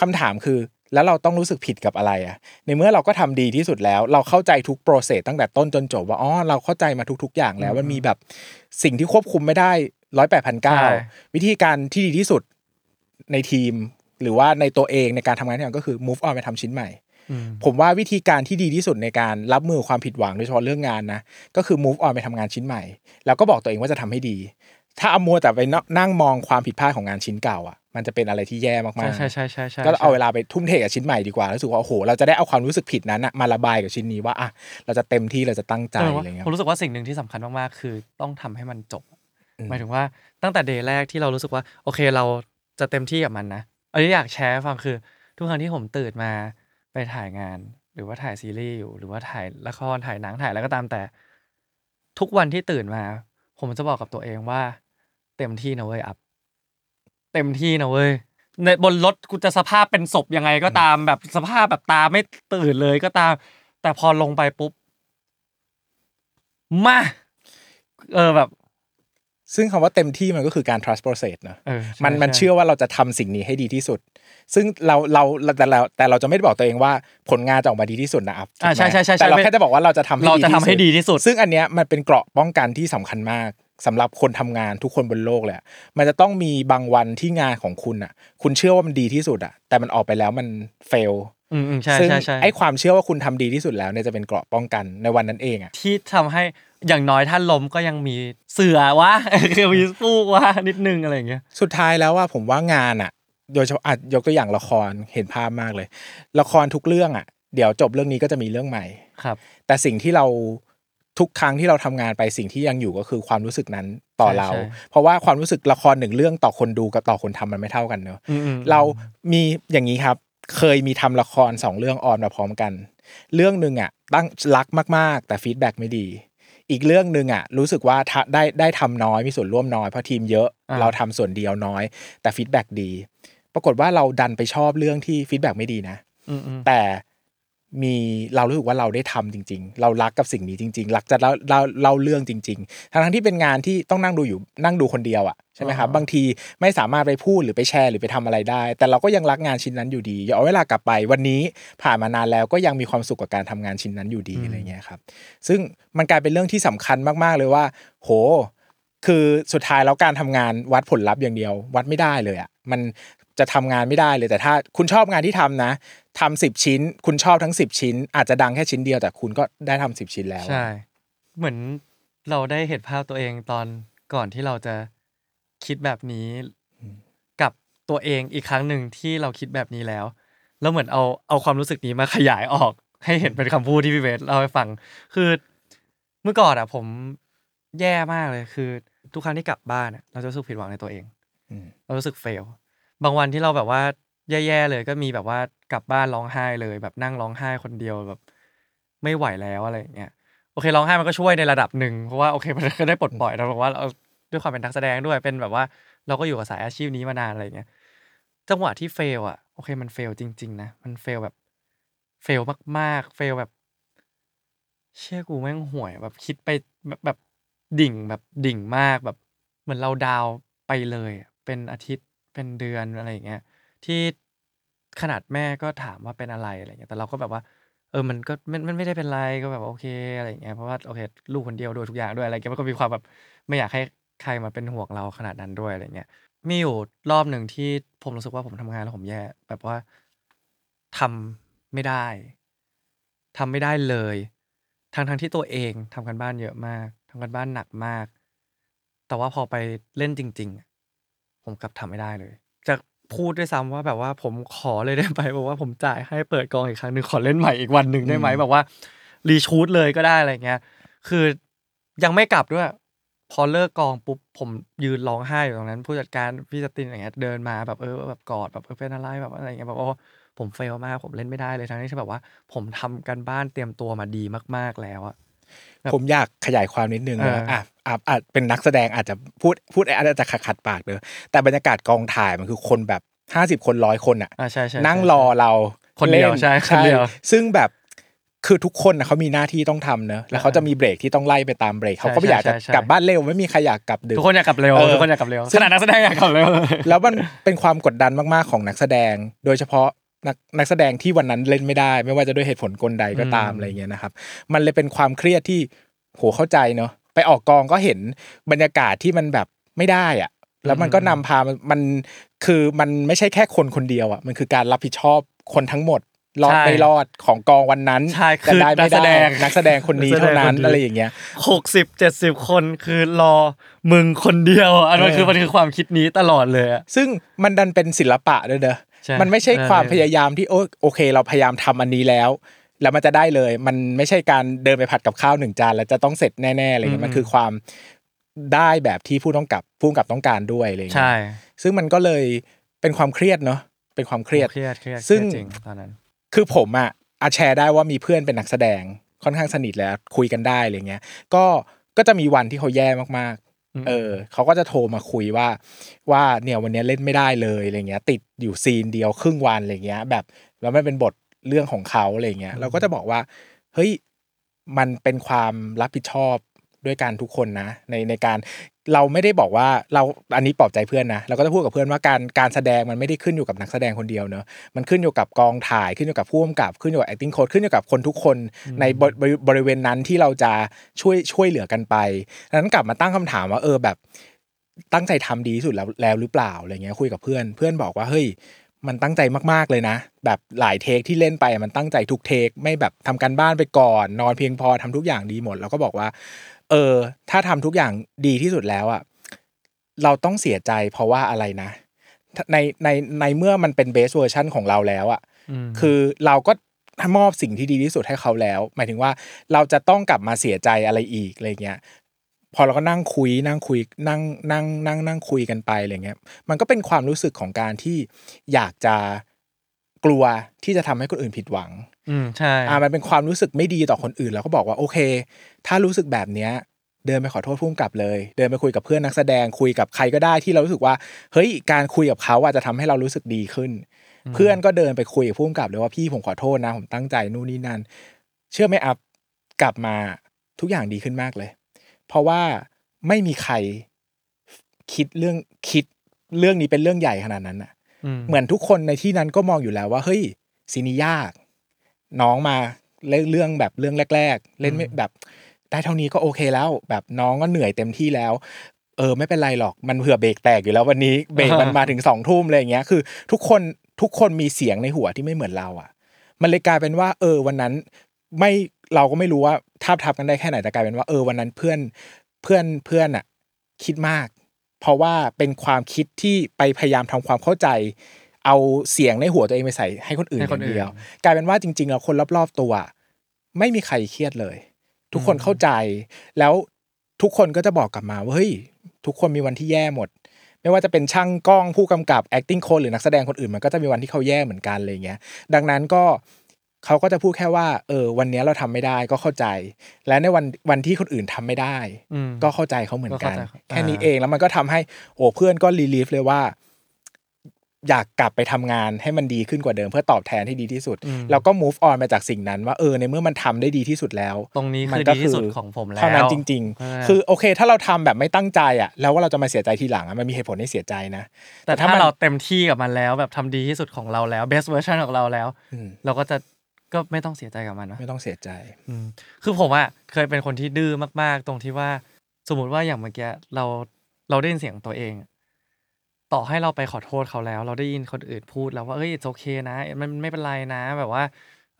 คำถามคือ แล้วเราต้องรู้สึกผิดกับอะไรอะในเมื่อเราก็ทำดีที่สุดแล้ว เราเข้าใจทุกโปรเซสตั้งแต่ต้นจนจบว่าอ๋อเราเข้าใจมาทุก ๆ อย่างแล้วมันมีแบบสิ่งที่ควบคุมไม่ได้ร้อยแปดพันใช่เก้าวิธีการที่ดีที่สุดในทีม หรือว่าในตัวเองในการทำงานที่อย่างก็คือ move on ไปทำชิ้นใหม่อืม ผมว่าวิธีการที่ดีที่สุดในการรับมือความผิดหวังโดยเฉพาะเรื่องงานนะก็คือ move on ไปทำงานชิ้นใหม่ แล้วก็บอกตัวเองว่าจะทำให้ดี ถ้าเอามัวแต่ไปนั่งมองความผิดพลาดของงานชิ้นเก่าอะมันจะเป็นอะไรที่แย่มากใช่ๆใช่ใช่ใช่ใช่ก็เอาเวลาไปทุ่มเทกับชิ้นใหม่ดีกว่ารู้สึกว่าโอ้โหเราจะได้เอาความรู้สึกผิดนั้นอะมาระบายกับชิ้นนี้ว่าอะเราจะเต็มที่เราจะตั้งใจเอออะไรเงี้ยผมรู้สึกว่าสิ่งหนึ่งที่สำคัญมากๆคือต้องทำให้มันจบอืมหมายถึงว่าตั้งแต่เดย์แรกที่เรารู้สึกว่าโอเคเราจะเต็มที่กับมันนะอันนี้อยากแชร์ให้ฟังคือ ทุกครั้งที่ผมตื่นมา ไปถ่ายงาน หรือว่าถ่ายซีรีส์อยู่ หรือว่าถ่ายละครถ่ายหนังถ่ายอะไรก็ตามแต่ ทุกวันที่ตื่นมา ผมจะบอกกับตัวเองว่า เต็มที่นะเว้ยอัพเต็มที่นะเว้ยในบนรถกูจะสภาพเป็นศพยังไงก็ตามแบบสภาพแบบตาไม่ตื่นเลยก็ตาม แต่พอลงไปปุ๊บมาเออแบบ ซึ่งคำว่าเต็มที่มันก็คือการ trust process เนอะเออใช่มันมันใช่เชื่อว่าเราจะทำสิ่งนี้ให้ดีที่สุด ซึ่งเราเราแต่เราแต่เราจะไม่ได้บอกตัวเองว่าผลงานจะออกมาดีที่สุดนะครับอ่าใช่ใช่ใช่ใช่แต่เราไม่แค่จะบอกว่าเราจะทำให้เราดีจะทำให้ดีที่สุด ซึ่งอันเนี้ยมันเป็นเกราะป้องกันที่สำคัญมากสำหรับคนทำงานทุกคนบนโลกเลยอะมันจะต้องมีบางวันที่งานของคุณอะ คุณเชื่อว่ามันดีที่สุดอะ แต่มันออกไปแล้วมันเฟลอืมอืมใช่ซึ่งใช่ใช่ไอ้ความเชื่อว่าคุณทำดีที่สุดแล้วเนี่ยจะเป็นเกราะป้องกันในวันนั้นเองอะที่ทำให้อย่างน้อยท่านล้มก็ยังมีเสือวะคือมีสู้วะนิดนึงอะไรอย่างเงี้ยสุดท้ายแล้วว่าผมว่างานอะ โดยเฉพาะอะยกตัวอย่างละครเห็นภาพมากเลย ละครทุกเรื่องอะ เดี๋ยวจบเรื่องนี้ก็จะมีเรื่องใหม่ครับ แต่สิ่งที่เราทุกครั้งที่เราทำงานไปสิ่งที่ยังอยู่ก็คือความรู้สึกนั้นต่อใช่เราใช่เพราะว่าความรู้สึกละครหนึ่งเรื่องต่อคนดูกับต่อคนทำมันไม่เท่ากันเนอะอืมอืมเรามีอย่างนี้ครับ เคยมีทำละครสองเรื่องออนมาพร้อมกัน เรื่องหนึ่งอะ ตั้งรักมาก ๆ แต่ feedback ไม่ดี อีกเรื่องหนึ่งอะ รู้สึกว่าทะได้ได้ทำน้อยมีส่วนร่วมน้อยเพราะทีมเยอะอ่าเราทำส่วนเดียวน้อย แต่ feedback ดี ปรากฏว่าเราดันไปชอบเรื่องที่ feedback ไม่ดีนะอืมอืมแต่มีเรารู้สึกว่าเราได้ทำจริง ๆ เรารักกับสิ่งนี้จริง ๆ รักจะเล่าเล่าเล่าเรื่องจริง ๆ ทั้งๆที่เป็นงานที่ต้องนั่งดูอยู่นั่งดูคนเดียวอะใช่ไหมครับบางทีไม่สามารถไปพูดหรือไปแชร์หรือไปทำอะไรได้ แต่เราก็ยังรักงานชิ้นนั้นอยู่ดีอย่าเอาเวลากลับไปวันนี้ผ่านมานานแล้วก็ยังมีความสุขกับการทำงานชิ้นนั้นอยู่ดีอะไรเงี้ยครับซึ่งมันกลายเป็นเรื่องที่สำคัญมากๆเลยว่า โห คือสุดท้ายแล้วการทำงานวัดผลลัพธ์อย่างเดียว วัดไม่ได้เลยอะมัน จะทำงานไม่ได้เลยแต่ถ้าคุณชอบงานที่ทำนะทำสิบชิ้น คุณชอบทั้งสิบชิ้น อาจจะดังแค่ชิ้นเดียวแต่คุณก็ได้ทำสิบชิ้นแล้วอะใช่เหมือนเราได้เห็นภาพตัวเองตอนก่อนที่เราจะคิดแบบนี้กับตัวเองอีกครั้งหนึ่งที่เราคิดแบบนี้แล้ว แล้วเหมือนเอาเอาความรู้สึกนี้มาขยายออก ให้เห็นเป็นคำพูดที่พี่เบสเล่าให้ฟัง คือเมื่อก่อนอะ ผมแย่มากเลยคือ ทุกครั้งที่กลับบ้านอะเราจะรู้สึกผิดหวังในตัวเองอืมเรารู้สึกเฟล บางวันที่เราแบบว่าแย่ๆเลยก็มีแบบว่ากลับบ้านร้องไห้เลย แบบนั่งร้องไห้คนเดียวแบบ ไม่ไหวแล้วอะไรอย่างเงี้ยโอเคร้องไห้มันก็ช่วยในระดับหนึ่งเพราะว่าโอเคมันก็ได้ปลดปล่อยแต่บอกว่าเราด้วยความเป็นนักแสดงด้วยเป็นแบบว่า เราก็อยู่กับสายอาชีพนี้มานานอะไรอย่างเงี้ยจังหวะที่เฟลอะโอเคมันเฟลจริง ๆ นะมันเฟลแบบเฟลมากๆ เฟลแบบ เชื่อกูแม่งห่วยแบบคิดไปแบบแบบดิ่งแบบดิ่งมากแบบ เหมือนเราดาวไปเลย เป็นอาทิตย์ เป็นเดือนอะไรอย่างเงี้ยที่ขนาดแม่ก็ถามว่าเป็นอะไรอะไรเงี้ยแต่เราก็แบบว่า เออมันก็มันมันไม่ได้เป็นไรก็แบบโอเคอะไรอย่างเงี้ยเพราะว่าโอเคลูกคนเดียวด้วยทุกอย่างด้วยอะไรเงี้ยมันก็มีความแบบไม่อยากให้ใครมาเป็นห่วงเราขนาดนั้นด้วยอะไรเงี้ยมีอยู่รอบหนึ่งที่ผมรู้สึกว่าผมทำงานแล้วผมแย่แบบว่าทำไม่ได้ทำไม่ได้เลยทั้งทั้งที่ตัวเองทำกันบ้านเยอะมากทำกันบ้านหนักมาก แต่ว่าพอไปเล่นจริง ๆ ผมกลับทำไม่ได้เลย จะพูดด้วยซ้ำว่าแบบว่าผมขอเลยได้ไหมบอกว่าผมจ่ายให้เปิดกองอีกครั้งหนึ่งขอเล่นใหม่อีกวันหนึ่งได้ไหมอืมแบบว่ารีชูดเลยก็ได้อะไรเงี้ย คือยังไม่กลับด้วย พอเลิกกองปุ๊บผมยืนร้องไห้อยู่ตรงนั้น ผู้จัดการพี่สตินอย่างเงี้ยเดินมาแบบเออแบบกอดแบบเออเป็นอะไรแบบอะไรเงี้ยแบบว่าผมเฟลมากผมเล่นไม่ได้เลยทั้งที่แบบว่า ผมทำกันบ้านเตรียมตัวมาดีมาก ๆแล้วอะแบบ ผมอยากขยายความนิดนึงเออนะอะอะอาจเป็นนักแสดงอาจจะพูดพูดอาจจะขัดขัดปากเลยแต่บรรยากาศกองถ่ายมันคือคนแบบห้าสิบคนร้อยคนอะอ่าใช่ใช่นั่งใช่รอเราคนเดียวล่ใช่คนเดียวซึ่งแบบคือทุกคนนะเขามีหน้าที่ต้องทำเนอะแล้วเขาจะมีเบรกที่ต้องไล่ไปตามเบรกเขาก็ไม่อยากจะใช่ใช่กลับบ้านเร็วไม่มีใครอยากกลับดึกทุกคนอยากกลับเร็วเออทุกคนอยากกลับเร็วซึ่ขงนาดนักแสดงอยากกลับเร็วเลยแล้วมันเป็นความกดดันมากๆของนักแสดง โดยเฉพาะ นักนักแสดงที่วันนั้นเล่นไม่ได้ ไม่ว่าจะด้วยเหตุผลกลใดก็ตามอืมอะไรเงี้ยนะครับ มันเลยเป็นความเครียดที่โหเข้าใจเนอะไปออกกองก็เห็นบรรยากาศที่มันแบบไม่ได้อะแล้วมันก็นำพามันมันคือมันไม่ใช่แค่คนคนเดียวอะมันคือการรับผิดชอบคนทั้งหมดรอดใช่ไม่รอดของกองวันนั้นใช่จะคือได้นัไม่กแสได้ดงนักแสดงคนนี้นักแสดงเท่านั้นคนนี้อะไรอย่างเงี้ยหกสิบเจ็ดสิบคนคือรอมึงคนเดียวอันนั้นเออคือมันคือความคิดนี้ตลอดเลยอะซึ่งมันดันเป็นศิลปะด้วยเด้อใช่ มันไม่ใช่เออความพยายามที่โอโอเค เราพยายามทำอันนี้แล้ว แล้วมันจะได้เลย มันไม่ใช่การเดินไปผัดกับข้าวหนึ่งจานแล้วจะต้องเสร็จแน่ๆอะไรเงี้ยมันคือความได้แบบที่ผู้ต้องกับผู้กำกับต้องการด้วยอะไรเงี้ยใช่ ซึ่งมันก็เลยเป็นความเครียดเนาะเป็นความเครียดเครียดเครียดซึ่งเครียดจริงตอนนั้น คือผมอะอาแชร์ได้ว่ามีเพื่อนเป็นนักแสดงค่อนข้างสนิทแล้วคุยกันได้อะไรเงี้ย ก็ก็จะมีวันที่เขาแย่มากอืมๆ เออเขาก็จะโทรมาคุยว่าว่าเนี่ยวันนี้เล่นไม่ได้เลยอะไรเงี้ย ติดอยู่ซีนเดียวครึ่งวันอะไรเงี้ย แบบแล้วมันเป็นบทเรื่องของเขาอะไรเงี้ยเราก็จะบอกว่า เฮ้ยมันเป็นความรับผิดชอบ ด้วยกันทุกคนนะ ในในการเราไม่ได้บอกว่าเราอันนี้ปลอบใจเพื่อนนะเราก็จะพูดกับเพื่อนว่าการการแสดงมันไม่ได้ขึ้นอยู่กับนักแสดงคนเดียวเนอะมันขึ้นอยู่กับกองถ่ายขึ้นอยู่กับผู้กำกับขึ้นอยู่กับ acting coach ขึ้นอยู่กับคนทุกคนในบริบริบริเวณนั้นที่เราจะช่วยช่วยเหลือกันไปดังนั้นกลับมาตั้งคำถามว่าเออแบบตั้งใจทำดีที่สุดแล้วแล้วหรือเปล่าอะไรเงี้ยคุยกับเพื่อน เพื่อนบอกว่าเฮ้ยมันตั้งใจมากๆเลยนะ แบบหลาย take ที่เล่นไปมันตั้งใจทุก take ไม่แบบทำการบ้านไปก่อน นอนเพียงพอทำทุกอย่างดีหมด แล้วก็บอกว่า เออ ถ้าทำทุกอย่างดีที่สุดแล้วอะเราต้องเสียใจเพราะว่าอะไรนะ ในในในเมื่อมันเป็น best version ของเราแล้วอะมคือเราก็มอบสิ่งที่ดีที่สุดให้เขาแล้ว หมายถึงว่าเราจะต้องกลับมาเสียใจอะไรอีกอะไรเงี้ยพอเราก็นั่งคุยนั่งคุยนั่งนั่งนั่งนั่งคุยกันไปอะไรเงี้ยมันก็เป็นความรู้สึกของการที่อยากจะ กลัวที่จะทำให้คนอื่นผิดหวัง อืมใช่อ่ามันเป็นความรู้สึกไม่ดีต่อคนอื่นเราก็บอกว่าโอเค ถ้ารู้สึกแบบเนี้ยเดินไปขอโทษพุ่มกับเลย เดินไปคุยกับเพื่อนนักแสดงคุยกับใครก็ได้ที่เรารู้สึกว่า เฮ้ยการคุยกับเขาอาจจะทำให้เรารู้สึกดีขึ้น เพื่อนก็เดินไปคุยกับพุ่มกับเลยว่าพี่ผมขอโทษนะ ผมตั้งใจนู่นนี่นั่นเชื่อไหมอัพกลับมาทุกอย่างดีขึ้นมากเลย เพราะว่าไม่มีใครคิดเรื่องคิดเรื่องนี้เป็นเรื่องใหญ่ขนาดนั้นน่ะม เหมือนทุกคนในที่นั้นก็มองอยู่แล้วว่าเฮ้ยซีนี้ยาก น้องมาเล่นเรื่องแบบเรื่องแรก ๆ เล่นไม่แบบได้เท่านี้ก็โอเคแล้ว แบบน้องก็เหนื่อยเต็มที่แล้ว เออ ไม่เป็นไรหรอกมันเผื่อเบรกแตกอยู่แล้ววันนี้เบรกมันมาถึงสองทุ่มอะไรอย่างเงี้ยคือ ทุกคนทุกคนมีเสียงในหัวที่ไม่เหมือนเราอะ มันเลยกลายเป็นว่า เออ วันนั้นไม่เราก็ไม่รู้ว่าทาบทับกันได้แค่ไหนแต่กลายเป็นว่าเออวันนั้นเพื่อนเพื่อนเพื่อนอะ คิดมาก เพราะว่าเป็นความคิดที่ไปพยายามทำความเข้าใจ เอาเสียงในหัวตัวเองไปใส่ให้คนอื่นให้อคนย่างอื่นเดียว กลายเป็นว่าจริงๆแล้วคนรอบๆตัว ไม่มีใครเครียดเลย ทุกคนเข้าใจแล้วทุกคนก็จะบอกกลับมาว่าเฮ้ยทุกคนมีวันที่แย่หมด ไม่ว่าจะเป็นช่างกล้องผู้กำกับ acting coach หรือนักแสดงคนอื่นมันก็จะมีวันที่เขาแย่เหมือนกันอะไรเงี้ย ดังนั้นก็ เขาก็จะพูดแค่ว่า เออ วันนี้เราทำไม่ได้ก็เข้าใจ และในวันวันที่คนอื่นทำไม่ได้อืมก็เข้าใจเขาเหมือนกันก็เข้าใจแค่นี้อ่าเองแล้วมันก็ทำให้โอ้เพื่อนก็รีลีฟเลยว่า อยากกลับไปทำงานให้มันดีขึ้นกว่าเดิมเพื่อตอบแทนให้ดีที่สุดอืมแล้วก็ move on มาจากสิ่งนั้น ว่าเออในเมื่อมันทำได้ดีที่สุดแล้ว ตรงนี้มัคือก็ดีที่สุดของผมแล้วเท่านั้นจริงเออๆคือโอเค ถ้าเราทำแบบไม่ตั้งใจอะ แล้วว่าเราจะมาเสียใจทีหลังอะมันมีเหตุผลให้เสียใจนะ แต่ถ้ามันเราเต็มที่กับมันแล้ว แบบทำดีที่สุดของเราแล้ว best version ของเราแล้วอืมเราก็จะ ก็ไม่ต้องเสียใจกับมันนะไม่ต้องเสียใจอืมคือผมอะเคยเป็นคนที่ดื้อมาก ๆ ตรงที่ว่า สมมติว่าอย่างเมื่อกี้เราเราได้ยินเสียงตัวเองอะต่อให้เราไปขอโทษเขาแล้ว เราได้ยินคนอื่นพูดแล้วว่าเอ้ยโอเคนะ มันไม่เป็นไรนะ แบบว่า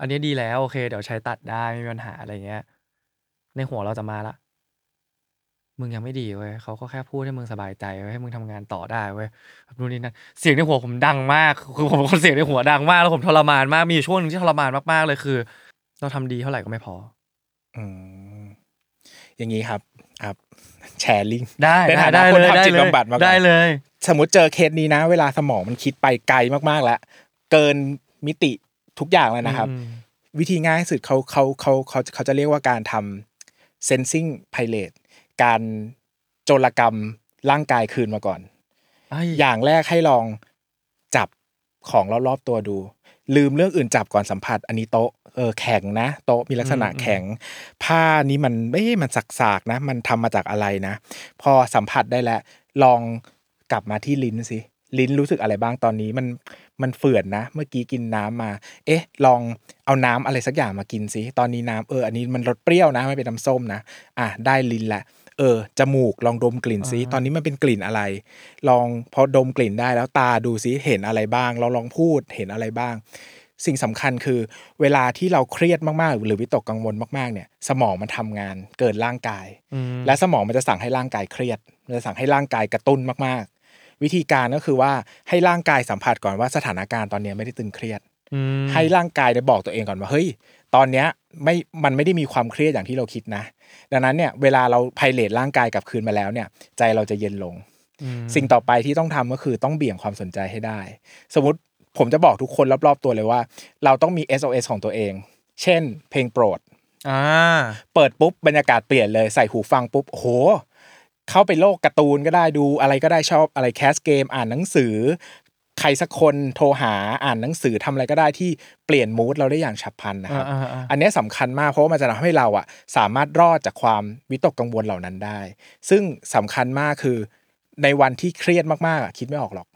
อันนี้ดีแล้วโอเค เดี๋ยวใช้ตัดได้ไม่มีปัญหาอะไรเงี้ย ในหัวเราจะมาละ มึงยังไม่ดีเว้ยเขาก็แค่พูดให้มึงสบายใจเว้ยให้มึงทำงานต่อได้เว้ยแบบนู่นนี่นั่นเสียงในหัวผมดังมากคือผมเป็นคนเสียงในหัวดังมากแล้วผมทรมานมากมีอยู่ช่วงหนึ่งที่ทรมานมากๆเลยคือ เราทำดีเท่าไหร่ก็ไม่พอ อืมอย่างนี้ครับครับ แชร์ลิงก์ ได้ในฐานะได้คนเลยทำได้จิตเลยบำบัดมาก่อน ได้เลย สมมติเจอเคสนี้นะ เวลาสมองมันคิดไปไกลมากๆแล้ว เกินมิติทุกอย่างเลยนะครับ อืม วิธีง่ายที่สุดเขาเขาเขาเขาเขาจะเรียกว่าการทำ sensing pilot การโจรกรรมร่างกายคืนมาก่อนไอ้อย่างแรกให้ลองจับของรอบๆตัวดู ลืมเรื่องอื่นจับก่อนสัมผัส อันนี้โต๊ะเออแข็งนะโต๊ะมีลักษณะแข็ง ผ้านี้มันไม่มันสักๆนะ มันทำมาจากอะไรนะ พอสัมผัสได้แล้วลองกลับมาที่ลิ้นสิลิ้นรู้สึกอะไรบ้างตอนนี้มันมันเฝื่อนนะ เมื่อกี้กินน้ำมา เอ๊ะ ลองเอาน้ำอะไรสักอย่างมากินสิตอนนี้น้ำเอออันนี้มันรสเปรี้ยวนะไม่เป็นน้ำส้มนะอะได้ลิ้นละ เออจมูกลองดมกลิ่นสิตอนนี้มันเป็นกลิ่นอะไร ลองพอดมกลิ่นได้แล้วตาดูซิเห็นอะไรบ้าง เราลองพูดเห็นอะไรบ้าง สิ่งสำคัญคือ เวลาที่เราเครียดมากๆ หรือวิตกกังวลมากๆเนี่ยสมองมันทำงานเกินร่างกายอืมและสมองมันจะสั่งให้ร่างกายเครียดมันจะสั่งให้ร่างกายกระตุ้นมากๆ วิธีการก็คือว่าให้ร่างกายสัมผัสก่อนว่าสถานการณ์ตอนเนี้ยไม่ได้ตึงเครียดอืมให้ร่างกายได้บอกตัวเองก่อนว่าเฮ้ย ตอนเนี้ยไม่มันไม่ได้มีความเครียดอย่างที่เราคิดนะ ดังนั้นเนี่ยเวลาเราไพเรตร่างกายกลับคืนมาแล้วเนี่ย ใจเราจะเย็นลงอืมสิ่งต่อไปที่ต้องทำก็คือต้องเบี่ยงความสนใจให้ได้ สมมติผมจะบอกทุกคนรอบๆตัวเลยว่า เราต้องมี SOS ของตัวเอง เช่น เพลงโปรดอ่าเปิดปุ๊บบรรยากาศเปลี่ยนเลยใส่หูฟังปุ๊บโอ้โหเข้าไปโลกการ์ตูนก็ได้ดูอะไรก็ได้ชอบอะไรแคสเกมอ่านหนังสือ ใครสักคนโทรหาอ่านหนังสือทำอะไรก็ได้ที่เปลี่ยนมูดเราได้อย่างฉับพลันนะครับอ่าอ่าอ่าอันเนี้ยสำคัญมากเพราะว่ามันจะทำให้เราอะสามารถรอดจากความวิตกกังวลเหล่านั้นได้ ซึ่งสำคัญมากคือในวันที่เครียดมากๆอะคิดไม่ออกหรอก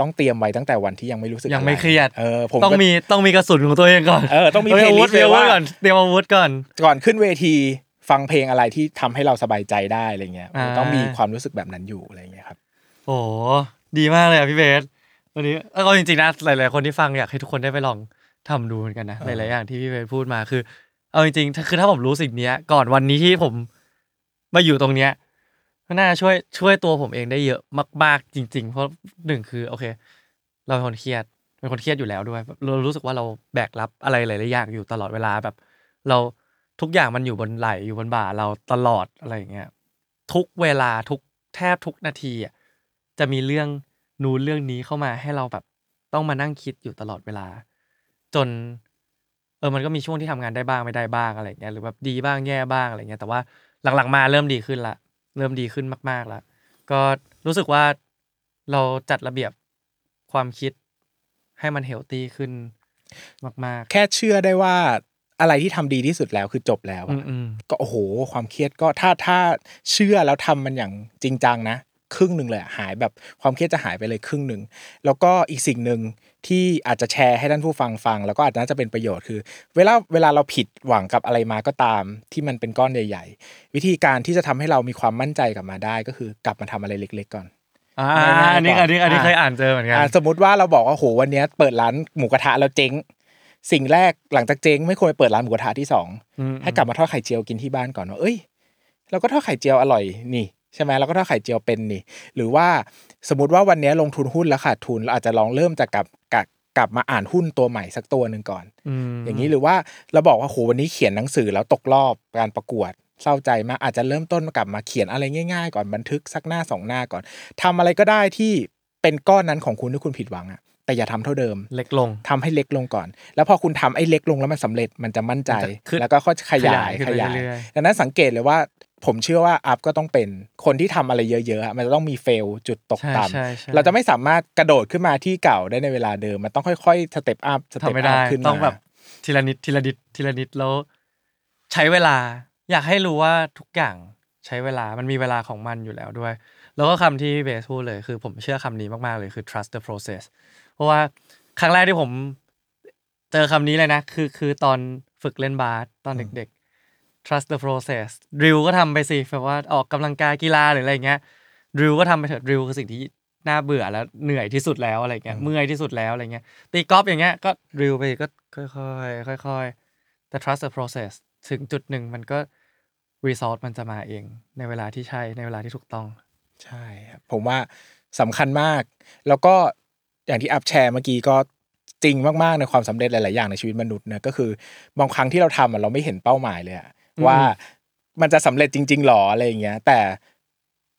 ต้องเตรียมไว้ตั้งแต่วันที่ยังไม่รู้สึกยังไม่อะเครียดเออผมต้องก็มีต้องมีกระสุนของตัวเองก่อนเออต้องมีเตรียมอาวุธ playlist เตรียมอาวุธเลยว่าก่อนเตรียมอาวุธก่อนก่อนขึ้นเวทีฟังเพลงอะไรที่ทำให้เราสบายใจได้อะไรเงี้ยอ่าต้องมีความรู้สึกแบบนั้นอยู่อะไรเงี้ยครับ โอ้โหดีมากเลยอะพี่เบส วันนี้เออก็จริงๆนะหลายๆคนที่ฟังอยากให้ทุกคนได้ไปลองทำดูเหมือนกันนะหเออลายๆอย่างที่พี่เบสพูดมาคือ เอาจริงๆถ้าคือถ้าผมรู้สิ่งเนี้ย ก่อนวันนี้ที่ผมมาอยู่ตรงเนี้ยก็น่าจะช่วยช่วยตัวผมเองได้เยอะมาก ๆ จริง ๆ เพราะหนึ่งคือ โอเค เราเป็นคนเครียดเป็นคนเครียดอยู่แล้วด้วยเรารู้สึกว่าเราแบกรับอะไรหลายๆอย่างอยู่ตลอดเวลาแบบ เราทุกอย่างมันอยู่บนไหลอยู่บนบ่าเราตลอดอะไรอย่างเงี้ยทุกเวลาทุกแทบทุกนาทีอะจะมีเรื่อง นู้นเรื่องนี้เข้ามาให้เราแบบต้องมานั่งคิดอยู่ตลอดเวลา จน เออมันก็มีช่วงที่ทำงานได้บ้างไม่ได้บ้างอะไรอย่างเงี้ยหรือแบบดีบ้างแย่บ้างอะไรเงี้ยแต่ว่าหลังๆมาเริ่มดีขึ้นละเริ่มดีขึ้นมากๆละก็รู้สึกว่าเราจัดระเบียบความคิดให้มันเฮลตี้ขึ้นมากแค่เชื่อได้ว่าอะไรที่ทำดีที่สุดแล้วคือจบแล้วๆอือะมอืมก็โอ้โห ความเครียดก็ถ้าถ้าเชื่อแล้วทำมันอย่างจริงจังนะ ครึ่งหนึ่งเลยอะหายแบบความเครียดจะหายไปเลยครึ่งหนึ่งแล้วก็อีกสิ่งหนึ่งที่อาจจะแชร์ให้ท่านผู้ฟังฟัง แล้วก็อาจจะน่าจะเป็นประโยชน์คือ เวลาเวลาเราผิดหวังกับอะไรมาก็ตาม ที่มันเป็นก้อนใหญ่ ๆ วิธีการที่จะทำให้เรามีความมั่นใจกลับมาได้ ก็คือกลับมาทำอะไรเล็ก ๆ ก่อนอ่าง่ายๆอันนี้ก่อนอันนี้อันนี้อ่าเคยอ่านเจอเหมือนกันอะสมมติว่าเราบอกว่าโหวันเนี้ยเปิดร้านหมูกระทะแล้วเจ๊งสิ่งแรกหลังจากเจ๊งไม่ควรไปเปิดร้านหมูกระทะที่สองอืมให้กลับมาทอดไข่เจียวกินที่บ้านก่อนว่าเอ้ยเราก็ทอดไข่เจียวอร่อยนี่ใช่ไหมเราก็ทอดไข่เจียวเป็นนี่ หรือว่าสมมติว่าวันเนี้ยลงทุนหุ้นแล้วขาดทุนเราอาจจะลองเริ่มจากกลับกลับกลับมาอ่านหุ้นตัวใหม่สักตัวหนึ่งก่อนมอย่างนี้หรือว่าเราบอกว่าโหวันนี้เขียนหนังสือแล้วตกรอบการประกวดเศร้าใจมากอาจจะเริ่มต้นกลับมาเขียนอะไรง่ายๆ ก่อนบันทึกสักหน้าสองหน้าก่อนทำอะไรก็ได้ที่เป็นก้อนนั้นของคุณที่คุณผิดหวังอะแต่อย่าทำเท่าเดิม เล็กลงทำให้เล็กลงก่อน แล้วพอคุณทำไอ้เล็กลงแล้วมันสำเร็จมันจะมั่นใจมันจะขึ้นแล้วก็ค่อยขยายขยายยายขึ้นไปเรื่อยๆดังนั้นสังเกตเลยว่า ผมเชื่อว่าอัพก็ต้องเป็นคนที่ทำอะไรเยอะๆอะมันจะต้องมี fail จุดตกต่ำใช่ใช่ใช่เราจะไม่สามารถกระโดดขึ้นมาที่เก่าได้ในเวลาเดิม มันต้องค่อยๆสเต็ปอัพสเต็ปทำไม่ได้ขึ้นมาต้องแบบทีละนิดทีละนิดทีละนิดแล้ว ใช้เวลา อยากให้รู้ว่าทุกอย่างใช้เวลามันมีเวลาของมันอยู่แล้วด้วย แล้วก็คำที่เบสพูดเลยคือผมเชื่อคำนี้มากๆเลยคือ trust the process เพราะว่าครั้งแรกที่ผมเจอคำนี้เลยนะ คือคือตอนฝึกเล่นบาสตอนเด็กๆ trust the process ดิวก็ทำไปสิแบบว่าออกกำลังกายกีฬาหรืออะไรเงี้ยดิวก็ทำไปเถอะดิวคือสิ่งที่น่าเบื่อแล้วเหนื่อยที่สุดแล้วอะไรเงี้ยเมื่อยที่สุดแล้วอะไรเงี้ยตีกอล์ฟอย่างเงี้ยก็ดิวไปก็ค่อยๆค่อยๆแต่ trust the process ถึงจุดหนึ่งมันก็ result มันจะมาเอง ในเวลาที่ใช่ในเวลาที่ถูกต้อง ใช่ครับผมว่าสำคัญมาก แล้วก็อย่างที่อัพแชร์เมื่อกี้ก็จริงมากๆในความสำเร็จหลาย ๆ อย่างในชีวิตมนุษย์นะก็คือบางครั้งที่เราทำเราไม่เห็นเป้าหมายเลยอะ ว่ามันจะสำเร็จจริง ๆหรออะไรอย่างเงี้ย แต่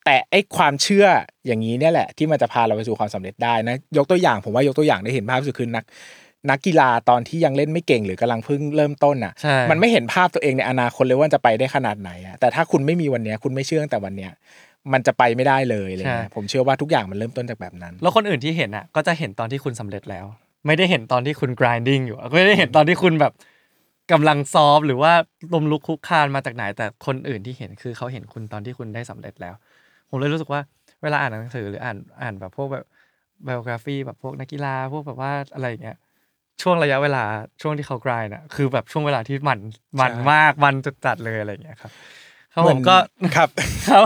แต่ไอ้ความเชื่ออย่างนี้เนี่ยแหละ ที่มันจะพาเราไปสู่ความสำเร็จได้นะ ยกตัวอย่างผมว่ายกตัวอย่างได้เห็นภาพสุดคือนักนักกีฬาตอนที่ยังเล่นไม่เก่งหรือกำลังเพิ่งเริ่มต้นอะใช่มันไม่เห็นภาพตัวเองในอนาคตเลยว่าจะไปได้ขนาดไหนอะแต่ถ้าคุณไม่มีวันเนี้ยคุณไม่เชื่อตั้งแต่วันเนี้ยมันจะไปไม่ได้เลยอะไรเลยผมเชื่อว่าทุกอย่างมันเริ่มต้นจากแบบนั้น แล้วคนอื่นที่เห็นอะ ก็จะเห็นตอนที่คุณสำเร็จแล้ว ไม่ได้เห็นตอนที่คุณ grinding อยู่ไม่ได้เห็นตอนที่คุณแบบ กำลังซ้อมหรือว่าลมลุกคลุกคลานมาจากไหนแต่คนอื่นที่เห็นคือเขาเห็นคุณตอนที่คุณได้สำเร็จแล้ว ผมเลยรู้สึกว่าเวลาอ่านหนังสือหรืออ่านอ่านแบบพวกแบบ biography แบบพวกนักกีฬาพวกแบบว่าอะไรอย่างเงี้ยช่วงระยะเวลาช่วงที่เขา grind อะคือแบบช่วงเวลาที่มันมันใช่มากมันจัดๆเลยอะไรอย่างเงี้ยครับครับผมก็ครับครับ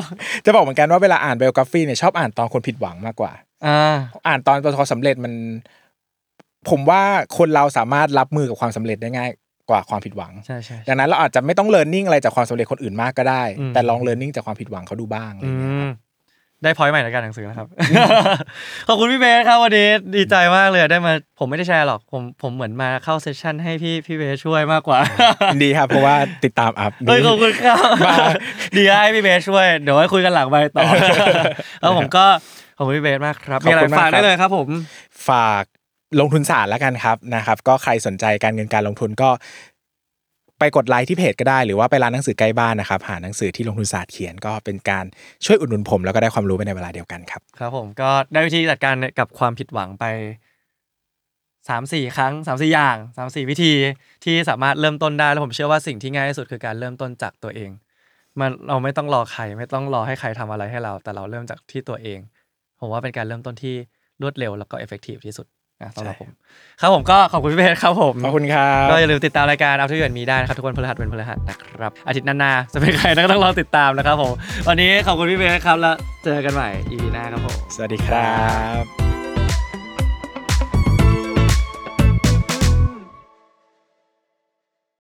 จะบอกเหมือนกันว่าเวลาอ่านไบโอกราฟีเนี่ยชอบอ่านตอนคนผิดหวังมากกว่าอ่าอ่านตอนประสบความสำเร็จมัน ผมว่าคนเราสามารถรับมือกับความสำเร็จได้ง่าย กว่าความผิดหวังใช่ใช่ดังนั้นเราอาจจะไม่ต้องเรียนรู้อะไรจากความสำเร็จคนอื่นมากก็ได้อืมแต่ลองเรียนรู้จากความผิดหวังเขาดูบ้างอะไรอือย่างเงี้ยมได้ point ใหม่ในการหนังสือนะครับ ขอบคุณพี่เบสครับวันนี้ดีใจมากเลยได้มาผมไม่ได้แชร์หรอกผมผมเหมือนมาเข้า session ให้พี่พี่เบสช่วยมากกว่ายินดีครับเพราะว่าติดตามอัพเฮ้ยขอบคุณครับมาดีให้พี่เบสช่วยเดี๋ยวไว้คุยกันหลังไปต่อแล้วผมก็ขอบคุณพี่เบสมากครับขอบคุณมีอะไรฝากมากครับได้เลยครับผม ฝาก ลงทุนศาสตร์แล้วกันครับนะครับ ก็ใครสนใจการเงินการลงทุนก็ไปกดไลค์ที่เพจก็ได้หรือว่าไปร้านหนังสือใกล้บ้านนะครับ หาหนังสือที่ลงทุนศาสตร์เขียนก็เป็นการช่วยอุดหนุนผม แล้วก็ได้ความรู้ไปในเวลาเดียวกันครับครับผมก็ได้วิธีจัดการกับความผิดหวังไปสามสี่ครั้งสามสี่อย่างสามสี่วิธีที่สามารถเริ่มต้นได้แล้วผมเชื่อว่าสิ่งที่ง่ายที่สุดคือการเริ่มต้นจากตัวเอง มันเราไม่ต้องรอใครไม่ต้องรอให้ใครทำอะไรให้เรา แต่เราเริ่มจากที่ตัวเอง ผมว่าเป็นการเริ่มต้นที่รวดเร็วแล้วก็ effective ที่สุด นะสำหรับใช่ผมครับผมก็ขอบคุณพี่เพชรครับผมขอบคุณครับก็อย่าลืมติดตามรายการเอาทุกอย่างมีได้นะครับทุกคนพฤหัสเป็นพฤหัสนะครับอาทิตย์หน้าๆจะเป็นใครก็ต้องรอติดตามนะครับผมวันนี้ขอบคุณพี่เพชรครับแล้วเจอกันใหม่ EP หน้าครับผมสวัสดีครับ